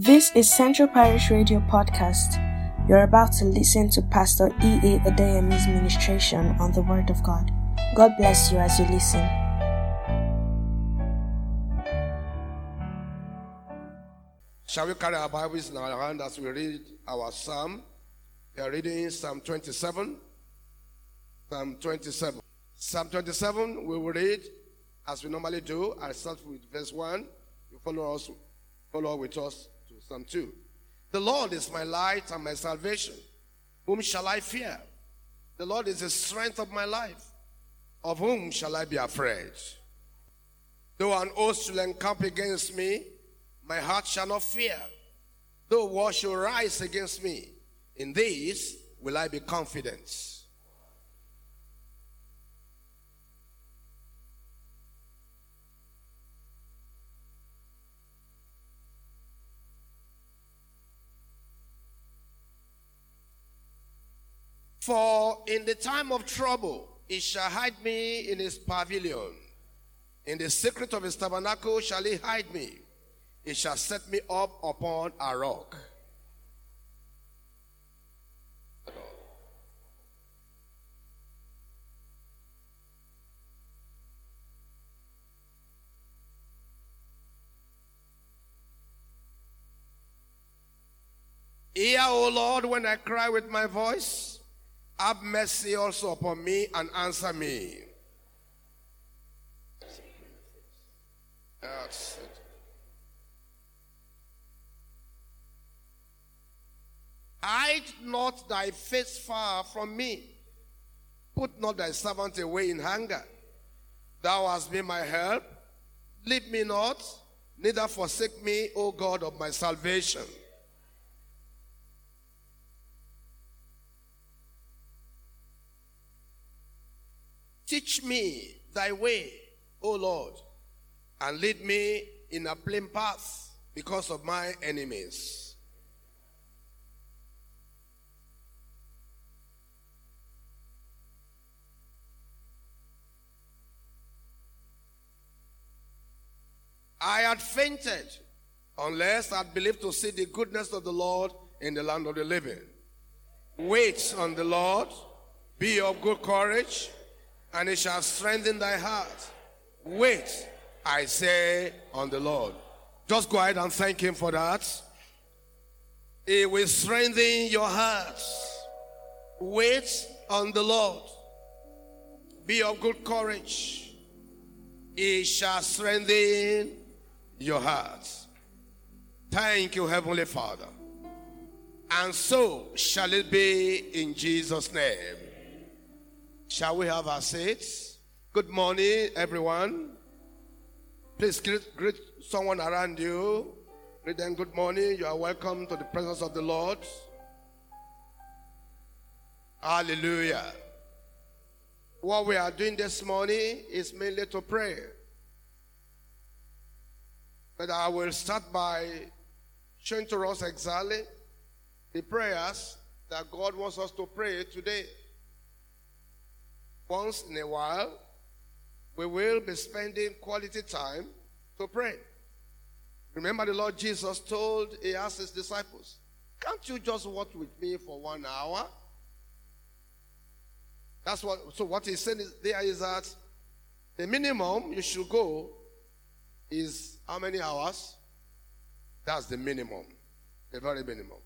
This is Central Parish Radio Podcast. You're about to listen to Pastor E.A. Adeyemi's ministration on the Word of God. God bless you as you listen. Shall we carry our Bibles in our hand as we read our psalm? We are reading Psalm 27. Psalm 27. Psalm 27, we will read as we normally do. I start with verse 1. You follow us, follow with us Psalm 2. The Lord is my light and my salvation. Whom shall I fear? The Lord is the strength of my life. Of whom shall I be afraid? Though an host shall encamp against me, my heart shall not fear. Though war shall rise against me, in this will I be confident. For in the time of trouble, he shall hide me in his pavilion. In the secret of his tabernacle shall he hide me. He shall set me up upon a rock. Hear, O Lord, when I cry with my voice. Have mercy also upon me and answer me. That's it. Hide not thy face far from me. Put not thy servant away in hunger. Thou hast been my help. Leave me not, neither forsake me, O God of my salvation. Teach me thy way, O Lord, and lead me in a plain path because of my enemies. I had fainted unless I'd believed to see the goodness of the Lord in the land of the living. Wait on the Lord, be of good courage, and it shall strengthen thy heart. Wait, I say, on the Lord. Just go ahead and thank him for that. He will strengthen your hearts. Wait on the Lord. Be of good courage. He shall strengthen your hearts. Thank you, Heavenly Father. And so shall it be in Jesus' name. Shall we have our seats? Good morning, everyone. Please greet, greet someone around you. Greet them good morning. You are welcome to the presence of the Lord. Hallelujah. What we are doing this morning is mainly to pray. But I will start by showing to us exactly the prayers that God wants us to pray today. Once in a while, we will be spending quality time to pray. Remember, the Lord Jesus told, He asked His disciples, Can't you just walk with me for one hour? That's what, so what He's saying is, there is that the minimum you should go is how many hours? That's the minimum, the very minimum.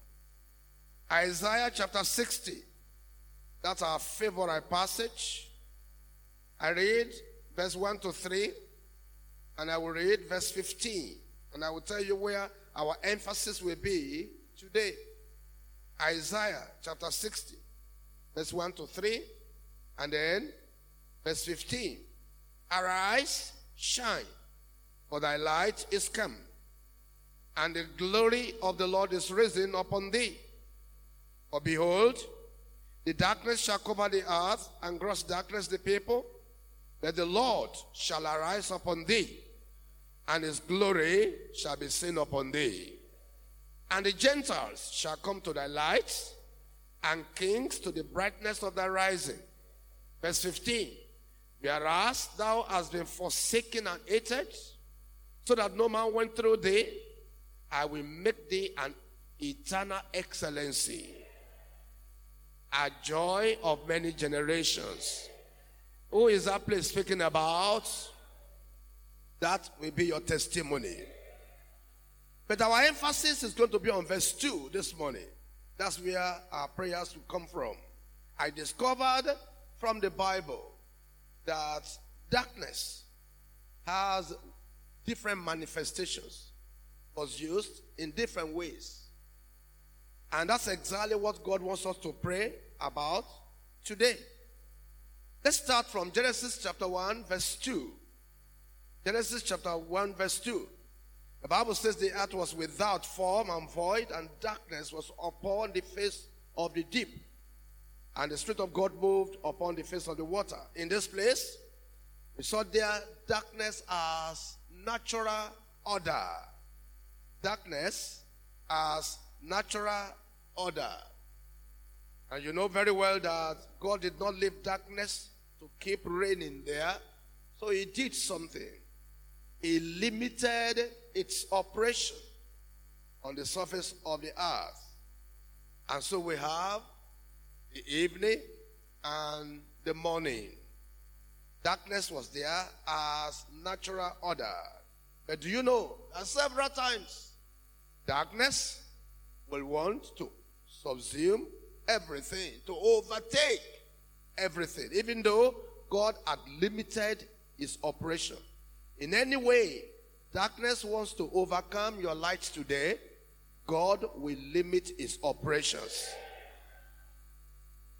Isaiah chapter 60. That's our favorite passage. I read verse 1 to 3, and I will read verse 15. And I will tell you where our emphasis will be today. Isaiah chapter 60, verse 1 to 3, and then verse 15. Arise, shine, for thy light is come, and the glory of the Lord is risen upon thee. For behold, the darkness shall cover the earth, and gross darkness the people. But the Lord shall arise upon thee, and his glory shall be seen upon thee. And the Gentiles shall come to thy light, and kings to the brightness of thy rising. Verse 15 Whereas thou hast been forsaken and hated, so that no man went through thee, I will make thee an eternal excellency, a joy of many generations. Who is that place speaking about? That will be your testimony. But our emphasis is going to be on verse 2 this morning. That's where our prayers will come from. I discovered from the Bible that darkness has different manifestations, was used in different ways. And that's exactly what God wants us to pray about today. Let's start from Genesis chapter 1, verse 2. Genesis chapter 1, verse 2. The Bible says the earth was without form and void, and darkness was upon the face of the deep. And the Spirit of God moved upon the face of the water. In this place, we saw there darkness as natural order. Darkness as natural order. And you know very well that God did not leave darkness to keep reigning there. So he did something. He limited its operation on the surface of the earth. And so we have the evening and the morning. Darkness was there as natural order. But do you know that several times darkness will want to subsume everything, to overtake everything, even though God had limited his operation. In any way, darkness wants to overcome your light today, God will limit his operations.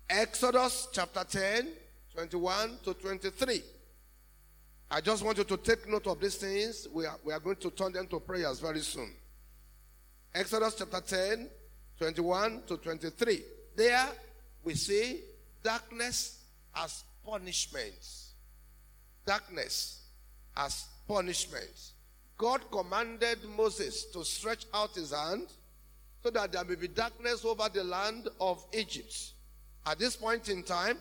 Exodus chapter 10, 21 to 23. I just want you to take note of these things. We are, we are going to turn them to prayers very soon. Exodus chapter 10, 21 to 23. There we see darkness as punishment. Darkness as punishment. God commanded Moses to stretch out his hand so that there may be darkness over the land of Egypt. At this point in time,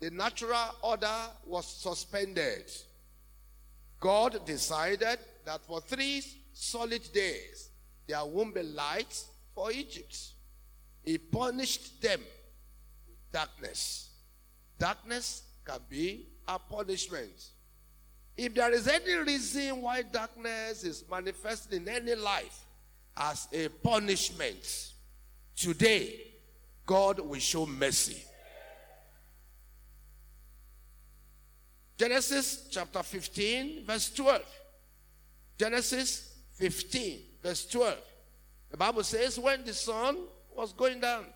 the natural order was suspended. God decided that for three solid days there won't be light for Egypt. He punished them darkness. Darkness can be a punishment. If there is any reason why darkness is manifested in any life as a punishment, today God will show mercy. Genesis chapter 15, verse 12. Genesis 15, verse 12. The Bible says, When the sun was going down,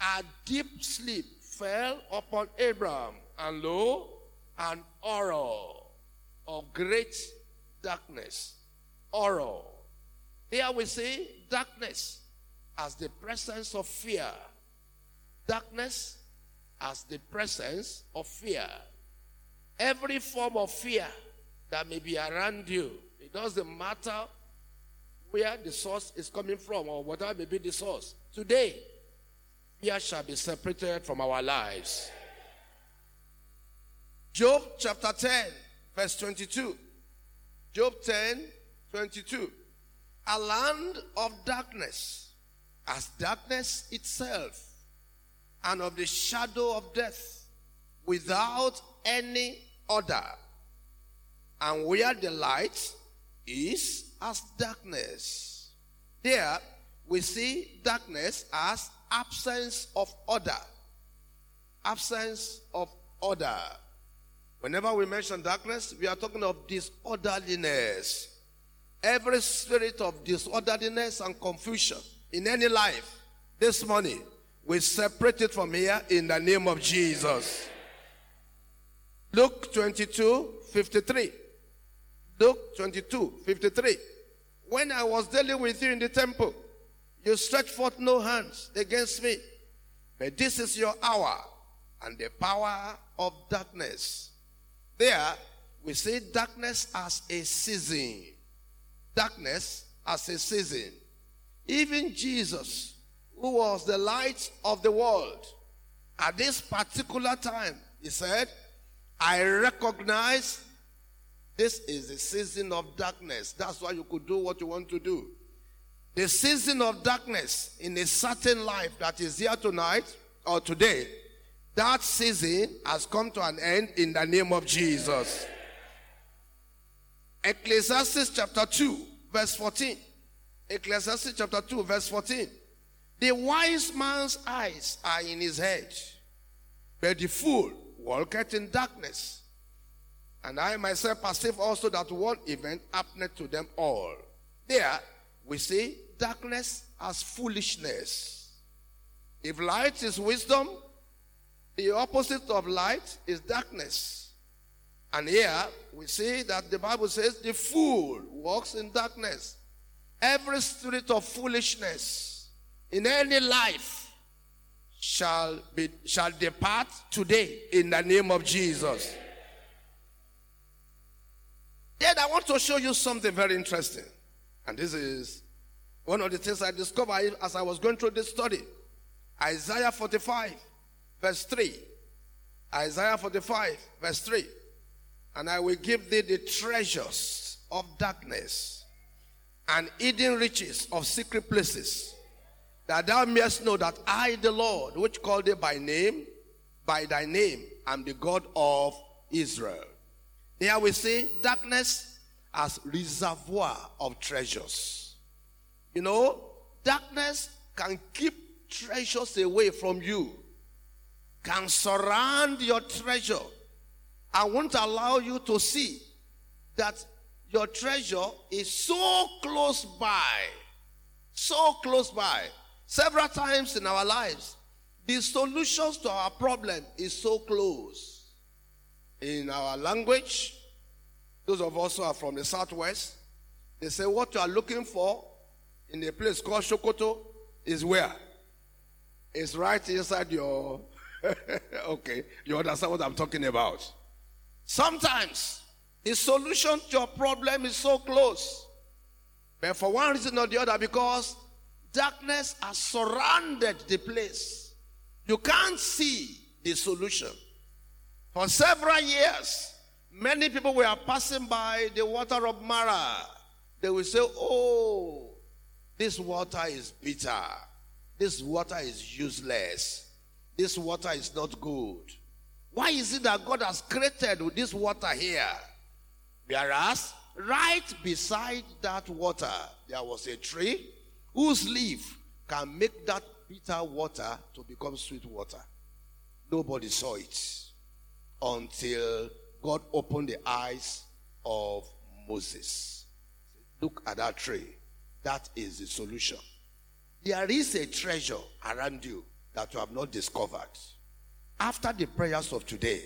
a deep sleep fell upon Abraham, and lo, an aurora of great darkness. Aurora. Here we see darkness as the presence of fear. Darkness as the presence of fear. Every form of fear that may be around you, it doesn't matter where the source is coming from or whatever may be the source. Today, shall be separated from our lives. Job chapter 10, verse 22. Job 10, 22. A land of darkness, as darkness itself, and of the shadow of death, without any order. And where the light is as darkness. There we see darkness as absence of order. Absence of order. Whenever we mention darkness, we are talking of disorderliness. Every spirit of disorderliness and confusion in any life this morning, we separate it from here in the name of Jesus. Luke 22, 53. Luke 22, 53. When I was dealing with you in the temple, you stretch forth no hands against me. But this is your hour and the power of darkness. There, we see darkness as a season. Darkness as a season. Even Jesus, who was the light of the world, at this particular time, he said, I recognize this is a season of darkness. That's why you could do what you want to do. The season of darkness in a certain life that is here tonight or today, that season has come to an end in the name of Jesus. Ecclesiastes chapter 2, verse 14. Ecclesiastes chapter 2, verse 14. The wise man's eyes are in his head, but the fool walketh in darkness. And I myself perceive also that one event happened to them all. There we see darkness as foolishness. If light is wisdom, the opposite of light is darkness. And here we see that the Bible says the fool walks in darkness. Every spirit of foolishness in any life shall be shall depart today in the name of Jesus. Then I want to show you something very interesting. And this is one of the things I discovered as I was going through this study. Isaiah 45, verse 3. Isaiah 45, verse 3. And I will give thee the treasures of darkness and hidden riches of secret places, that thou mayest know that I, the Lord, which called thee by name, by thy name, am the God of Israel. Here we see darkness as reservoir of treasures. You know, darkness can keep treasures away from you, can surround your treasure, and won't allow you to see that your treasure is so close by. So close by. Several times in our lives, the solutions to our problem is so close. In our language, those of us who are from the southwest, they say what you are looking for in a place called Sokoto is where? It's right inside your. okay, you understand what I'm talking about. Sometimes the solution to your problem is so close, but for one reason or the other, because darkness has surrounded the place, you can't see the solution. For several years, many people were passing by the water of Marah. They will say, Oh, this water is bitter. This water is useless. This water is not good. Why is it that God has created this water here? Whereas, right beside that water, there was a tree whose leaf can make that bitter water to become sweet water. Nobody saw it until God opened the eyes of Moses. Look at that tree. That is the solution. There is a treasure around you that you have not discovered. After the prayers of today,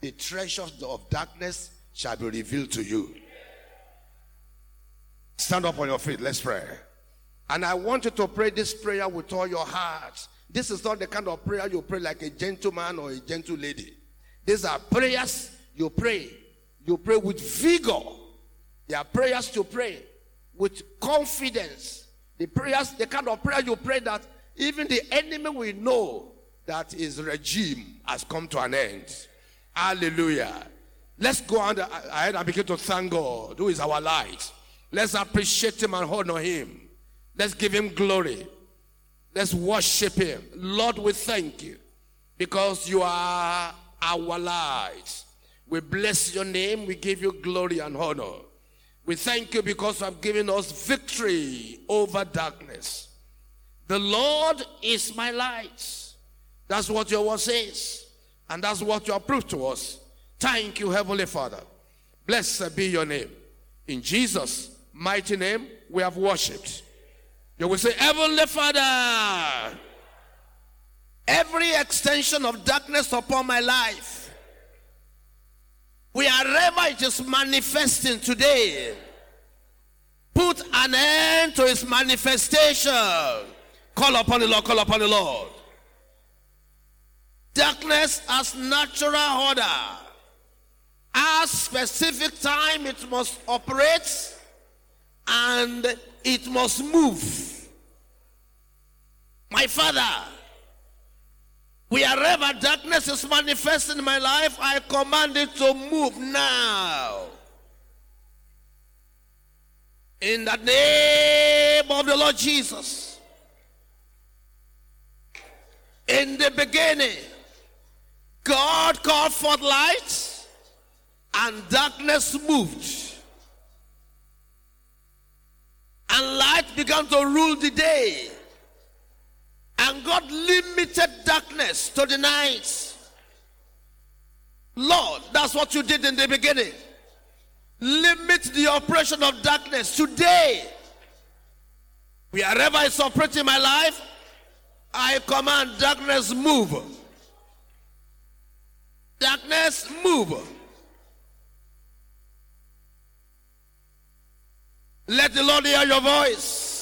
the treasures of darkness shall be revealed to you. Stand up on your feet. Let's pray. And I want you to pray this prayer with all your heart. This is not the kind of prayer you pray like a gentleman or a gentle lady. These are prayers you pray. You pray with vigor. They are prayers to pray with confidence. The prayers, the kind of prayer you pray that even the enemy will know that his regime has come to an end. Hallelujah. Let's go on uh, ahead and begin to thank God, who is our light. Let's appreciate him and honor him. Let's give him glory. Let's worship him. Lord, we thank you because you are our light. We bless your name. We give you glory and honor. We thank you because you have given us victory over darkness. The Lord is my light. That's what your word says. And that's what you have proved to us. Thank you, Heavenly Father. Blessed be your name. In Jesus' mighty name, we have worshipped. You will say, Heavenly Father, every extension of darkness upon my life wherever it is manifesting today, put an end to its manifestation. Call upon the Lord, call upon the Lord. Darkness as natural order. As specific time it must operate and it must move. My Father, Wherever darkness is manifest in my life, I command it to move now. In the name of the Lord Jesus. In the beginning, God called forth light and darkness moved. And light began to rule the day. And God limited darkness to the night. Lord, that's what you did in the beginning. Limit the operation of darkness today. Wherever it's operating my life, I command darkness move. Darkness move. Let the Lord hear your voice.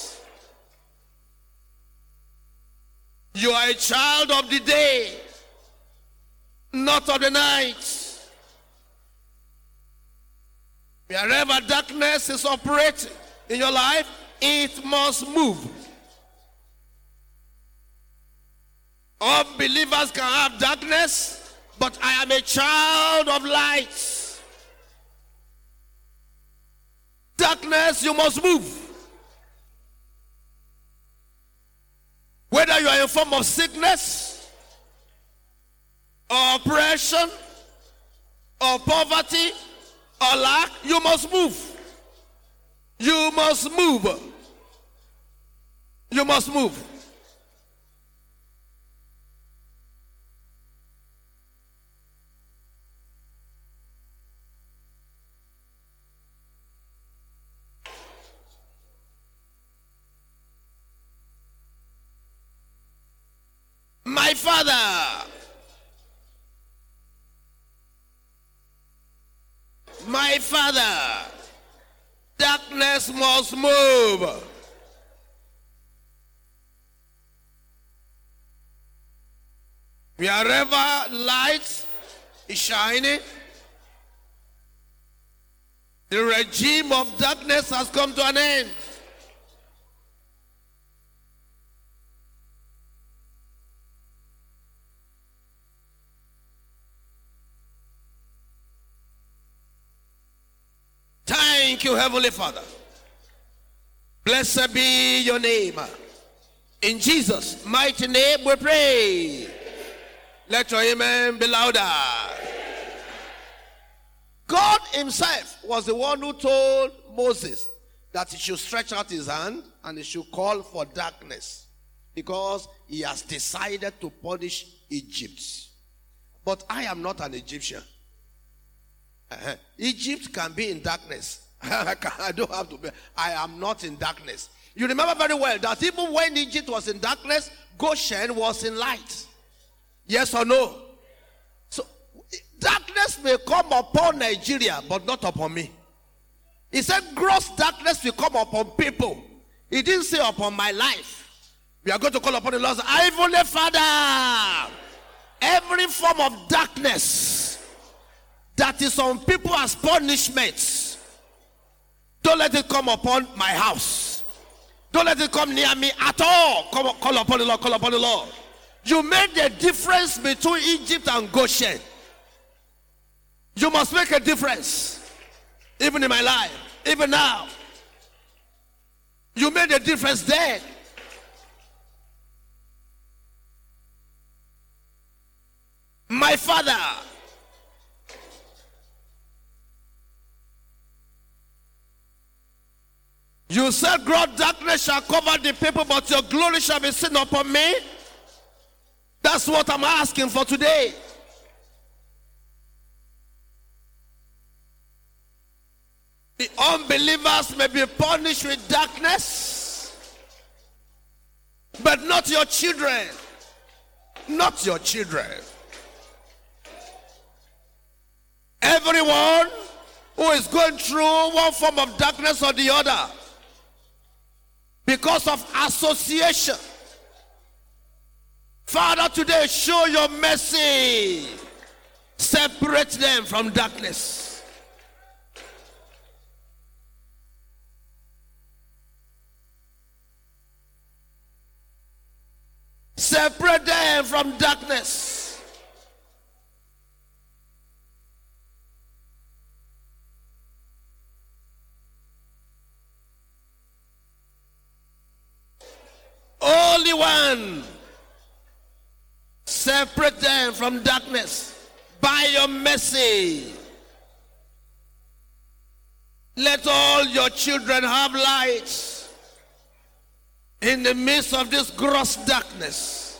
You are a child of the day, not of the night. Wherever darkness is operating in your life, it must move. Unbelievers can have darkness, but I am a child of light. Darkness, you must move. Whether you are in form of sickness, or oppression, or poverty, or lack, you must move. You must move. You must move. My father My Father, darkness must move. Wherever light is shining, the regime of darkness has come to an end. Thank you, Heavenly Father. Blessed be your name. In Jesus' mighty name we pray. Let your amen be louder. God Himself was the one who told Moses that he should stretch out his hand and he should call for darkness because he has decided to punish Egypt. But I am not an Egyptian. Uh-huh. Egypt can be in darkness. I don't have to be. I am not in darkness. You remember very well that even when Egypt was in darkness, Goshen was in light. Yes or no? So darkness may come upon Nigeria, but not upon me. He said, gross darkness will come upon people. He didn't say upon my life. We are going to call upon the Lord. Heavenly Father, every form of darkness that is on people as punishments. Don't let it come upon my house. Don't let it come near me at all. Come, call upon the Lord. Call upon the Lord. You made the difference between Egypt and Goshen. You must make a difference. Even in my life. Even now. You made a difference there. My father You said, God, darkness shall cover the people, but your glory shall be seen upon me. That's what I'm asking for today. The unbelievers may be punished with darkness, but not your children. Not your children. Everyone who is going through one form of darkness or the other because of association. Father, today show your mercy. Separate them from darkness. Separate them from darkness. Holy One, separate them from darkness by your mercy. Let all your children have light in the midst of this gross darkness.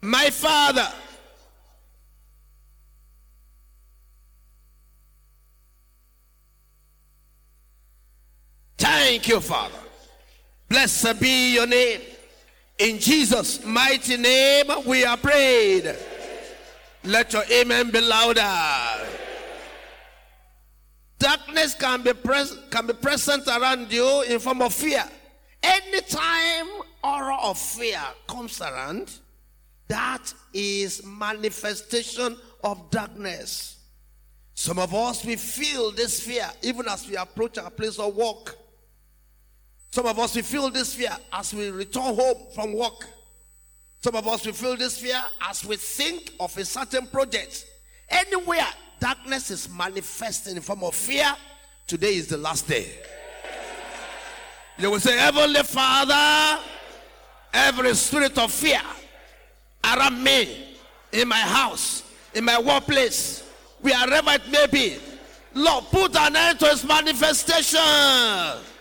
My Father, thank you, Father. Blessed be your name. In Jesus' mighty name, we are prayed. Let your amen be louder. Darkness can be, pres- can be present around you in form of fear. Anytime aura of fear comes around, that is manifestation of darkness. Some of us, we feel this fear even as we approach our place of work. Some of us, we feel this fear as we return home from work. Some of us, we feel this fear as we think of a certain project. Anywhere darkness is manifesting in form of fear, today is the last day. You will say, Heavenly Father, every spirit of fear around me, in my house, in my workplace, wherever it may be, Lord, put an end to its manifestation.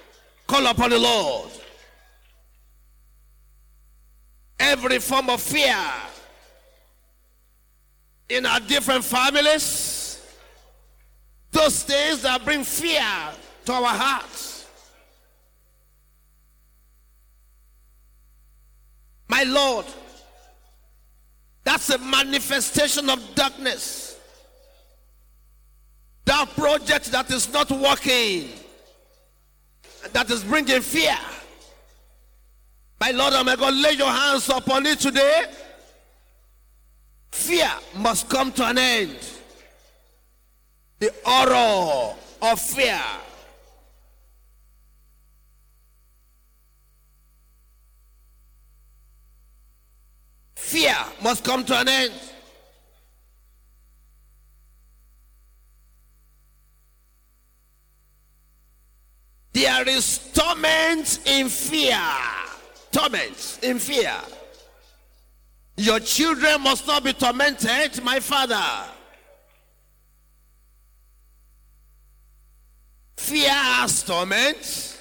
Call upon the Lord. Every form of fear in our different families, those things that bring fear to our hearts. My Lord, that's a manifestation of darkness. That project that is not working that is bringing fear. My Lord and my God, lay your hands upon it today. Fear must come to an end. The horror of fear. Fear must come to an end. There is torment in fear. Torment in fear. Your children must not be tormented, my father. Fear has torment,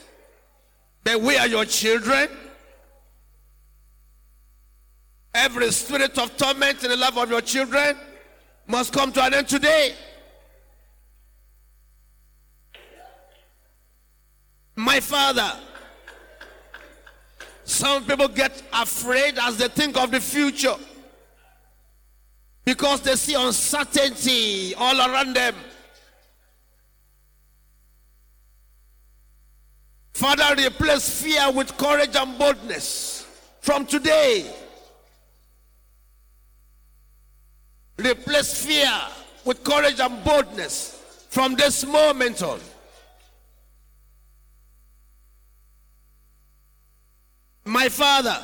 but we are your children. Every spirit of torment in the life of your children must come to an end today. My father. Some people get afraid as they think of the future because they see uncertainty all around them. Father, replace fear with courage and boldness from today. Replace fear with courage and boldness from this moment on. My father.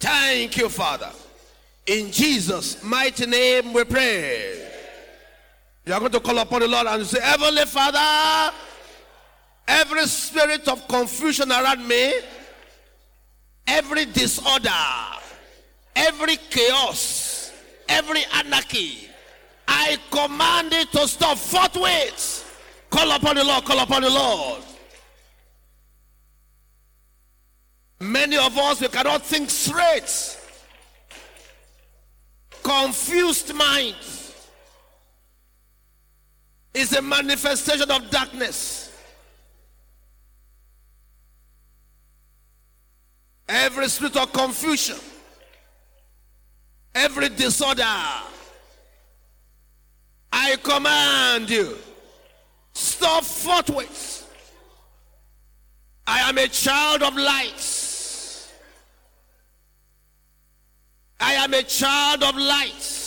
Thank you, Father. In Jesus' mighty name we pray. You are going to call upon the Lord and say, Heavenly Father, every spirit of confusion around me, every disorder, every chaos, every anarchy, I command it to stop forthwith. Call upon the Lord, call upon the Lord. Many of us, we cannot think straight. Confused mind is a manifestation of darkness. Every spirit of confusion, every disorder, I command you, stop forthwith. I am a child of light. I am a child of light.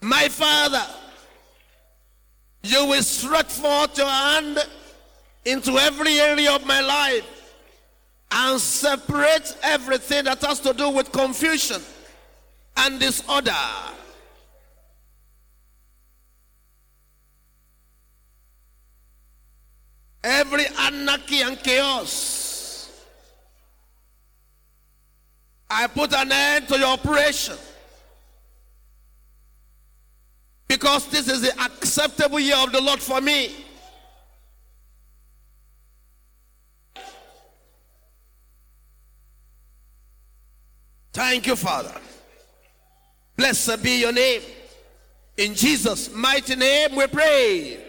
My Father, you will stretch forth your hand into every area of my life and separate everything that has to do with confusion and disorder. Every anarchy and chaos. I put an end to your operation. Because this is the acceptable year of the Lord for me. Thank you, Father. Blessed be your name. In Jesus' mighty name we pray.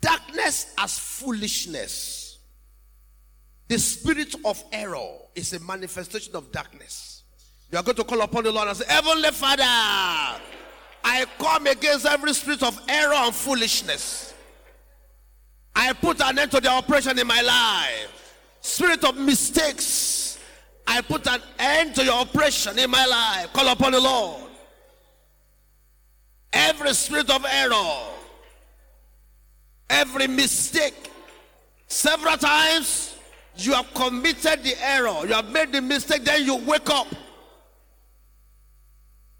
Darkness as foolishness. The spirit of error is a manifestation of darkness. You are going to call upon the Lord and say, Heavenly Father, I come against every spirit of error and foolishness. I put an end to the oppression in my life. Spirit of mistakes. I put an end to your oppression in my life. Call upon the Lord. Every spirit of error, every mistake, several times you have committed the error, you have made the mistake, then you wake up.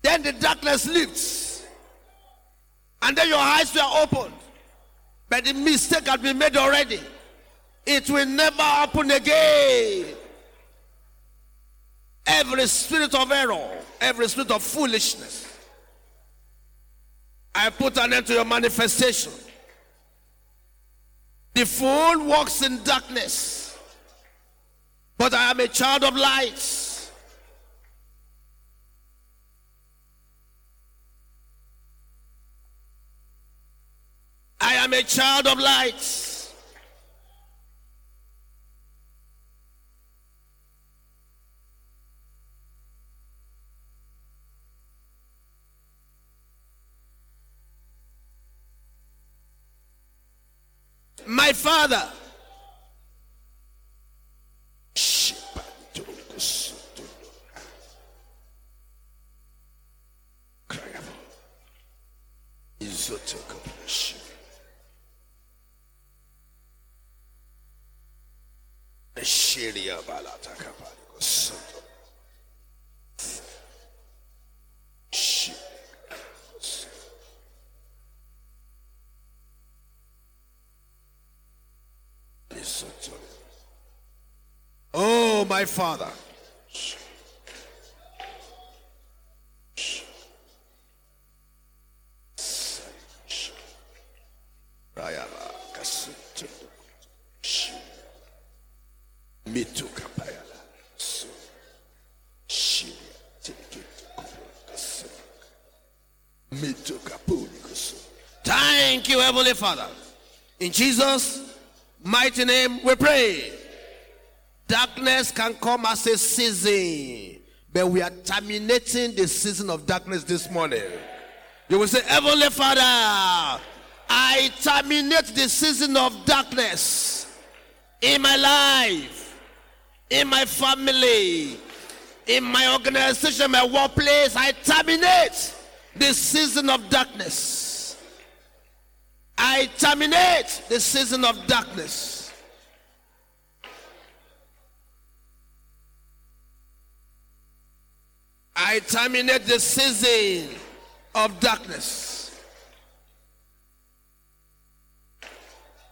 Then the darkness lifts. And then your eyes were opened. But the mistake had been made already. It will never happen again. Every spirit of error, every spirit of foolishness, I put an end to your manifestation. The fool walks in darkness, but I am a child of light. I am a child of light. My father. Kapuni kusu. Thank you, Heavenly Father. In Jesus' mighty name we pray. Darkness can come as a season, but we are terminating the season of darkness this morning. You will say, Heavenly Father, I terminate the season of darkness in my life, in my family, in my organization, my workplace. I terminate the season of darkness. I terminate the season of darkness. I terminate the season of darkness.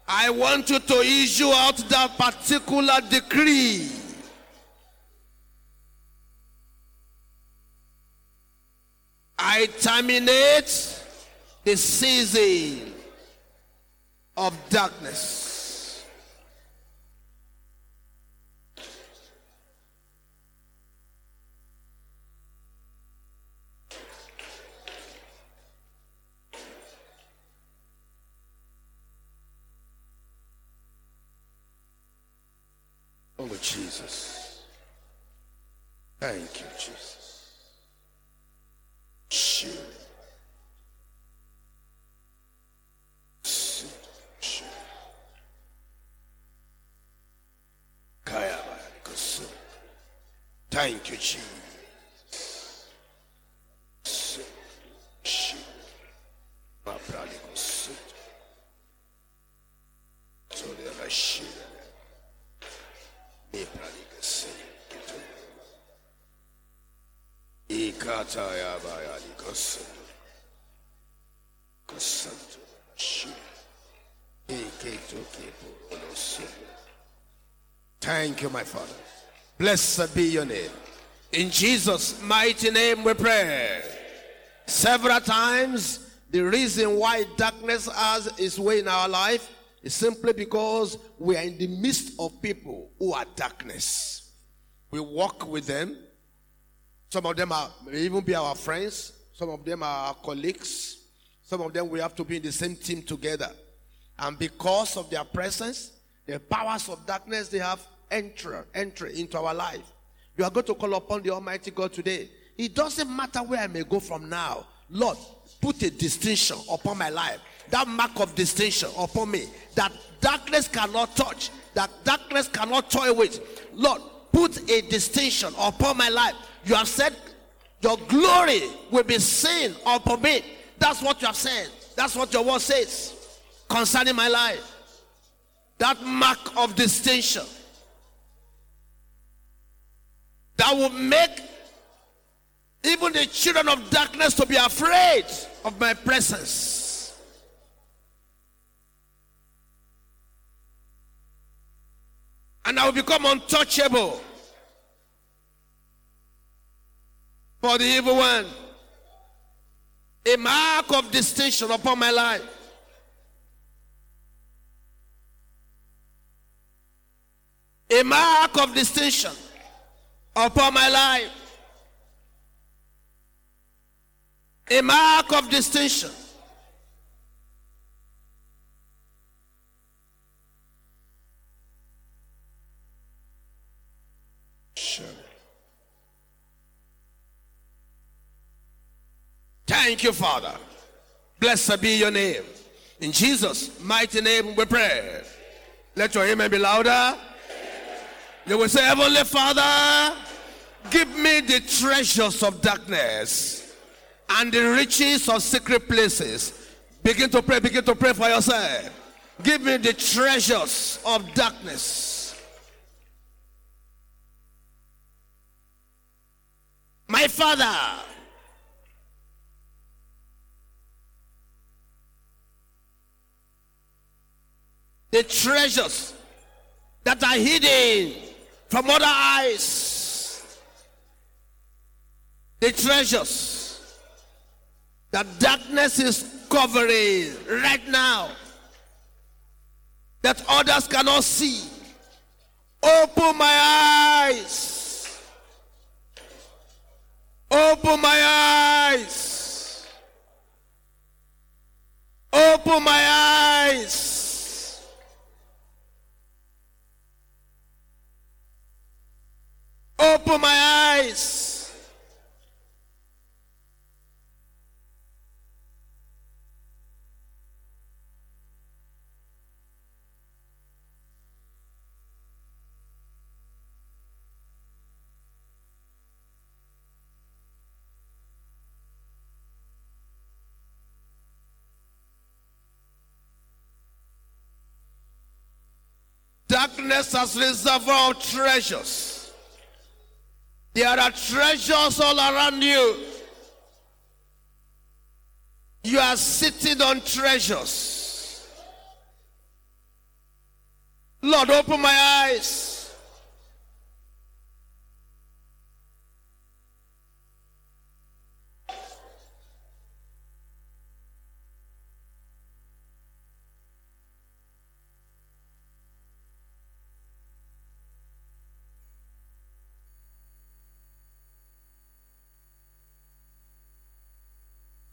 I want you to issue out that particular decree. I terminate the season of darkness. Oh, Jesus. Thank you, Jesus. Shoot. Thank you, Jesus. You, my Father. Blessed be your name. In Jesus' mighty name we pray. Several times, the reason why darkness has its way in our life is simply because we are in the midst of people who are darkness. We walk with them. Some of them are may even be our friends. Some of them are our colleagues. Some of them we have to be in the same team together. And because of their presence, the powers of darkness they have enter entry into our life. You are going to call upon the Almighty God today. It doesn't matter where I may go from now. Lord, put a distinction upon my life. That mark of distinction upon me. That darkness cannot touch. That darkness cannot toy with. Lord, put a distinction upon my life. You have said your glory will be seen upon me. That's what you have said. That's what your word says concerning my life. That mark of distinction that will make even the children of darkness to be afraid of my presence. And I will become untouchable for the evil one. A mark of distinction upon my life. A mark of distinction upon my life. A mark of distinction. Sure. Thank you, Father. Blessed be your name. In Jesus' mighty name we pray. Let your amen be louder. You will say, Heavenly Father, give me the treasures of darkness and the riches of secret places. Begin to pray, begin to pray for yourself. Give me the treasures of darkness. My Father, the treasures that are hidden from other eyes. The treasures that darkness is covering right now that others cannot see. Open my eyes. Open my eyes. Open my eyes. Open my eyes. Has reservoir of treasures. There are treasures all around you. You are sitting on treasures. Lord, open my eyes.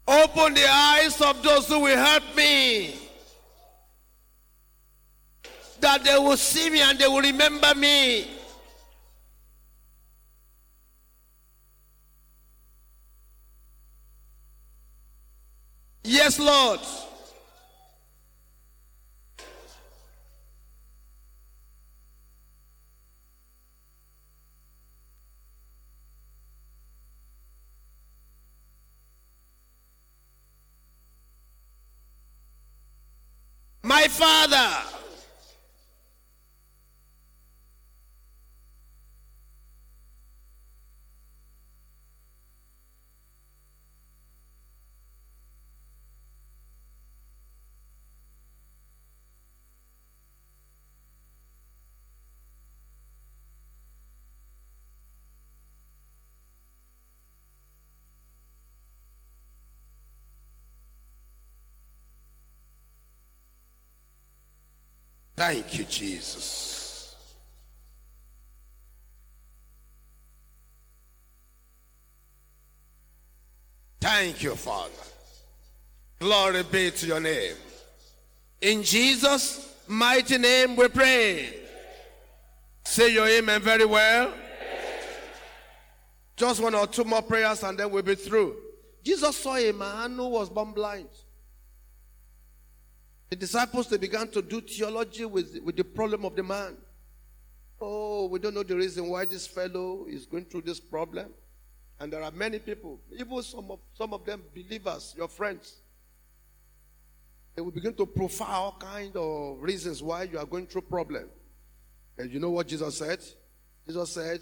Open the eyes of those who will help me. That they will see me and they will remember me. Yes, Lord. My Father, Thank you, Jesus. Thank you, Father. Glory be to your name. In Jesus' mighty name we pray. Say your amen very well. Just one or two more prayers and then we'll be through. Jesus saw a man who was born blind. The disciples they began to do theology with, with the problem of the man. Oh, we don't know the reason why this fellow is going through this problem. And there are many people, even some of some of them believers, your friends. They will begin to profile all kind of reasons why you are going through problem. And you know what Jesus said? Jesus said,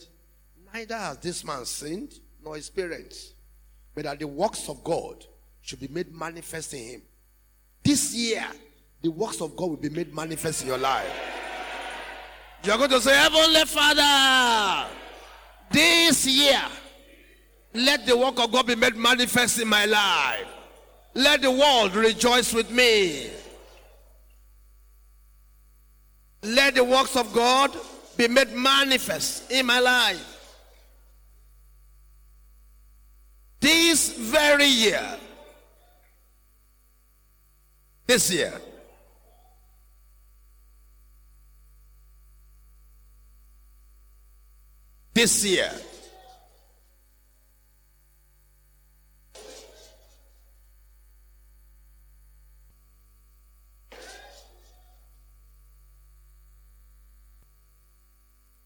Neither has this man sinned nor his parents, but that the works of God should be made manifest in him. This year, the works of God will be made manifest in your life. You are going to say, Heavenly Father, this year, let the work of God be made manifest in my life. Let the world rejoice with me. Let the works of God be made manifest in my life. This very year, this year, this year,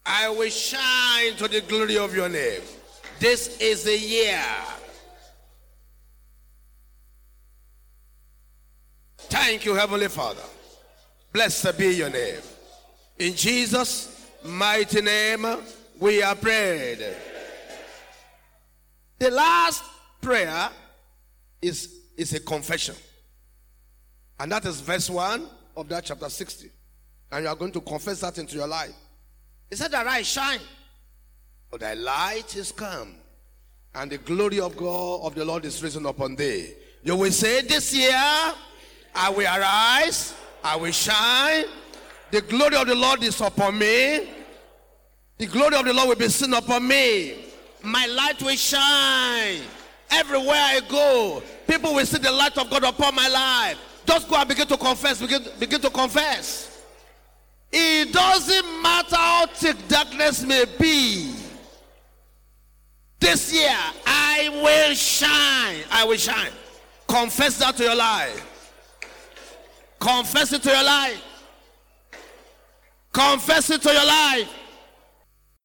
I will shine to the glory of your name. This is the year. Thank you, Heavenly Father. Blessed be your name. In Jesus' mighty name, we are prayed. The last prayer is, is a confession. And that is verse 1 of that chapter 60. And you are going to confess that into your life. He said, Arise, shine, for thy light is come, and the glory of God of the Lord is risen upon thee. You will say, This year I will arise, I will shine, the glory of the Lord is upon me, the glory of the Lord will be seen upon me. My light will shine everywhere I go. People will see the light of God upon my life. Just go and begin to confess, begin, begin to confess. It doesn't matter how thick darkness may be. This year, I will shine. I will shine. Confess that to your life. Confess it to your life. Confess it to your life.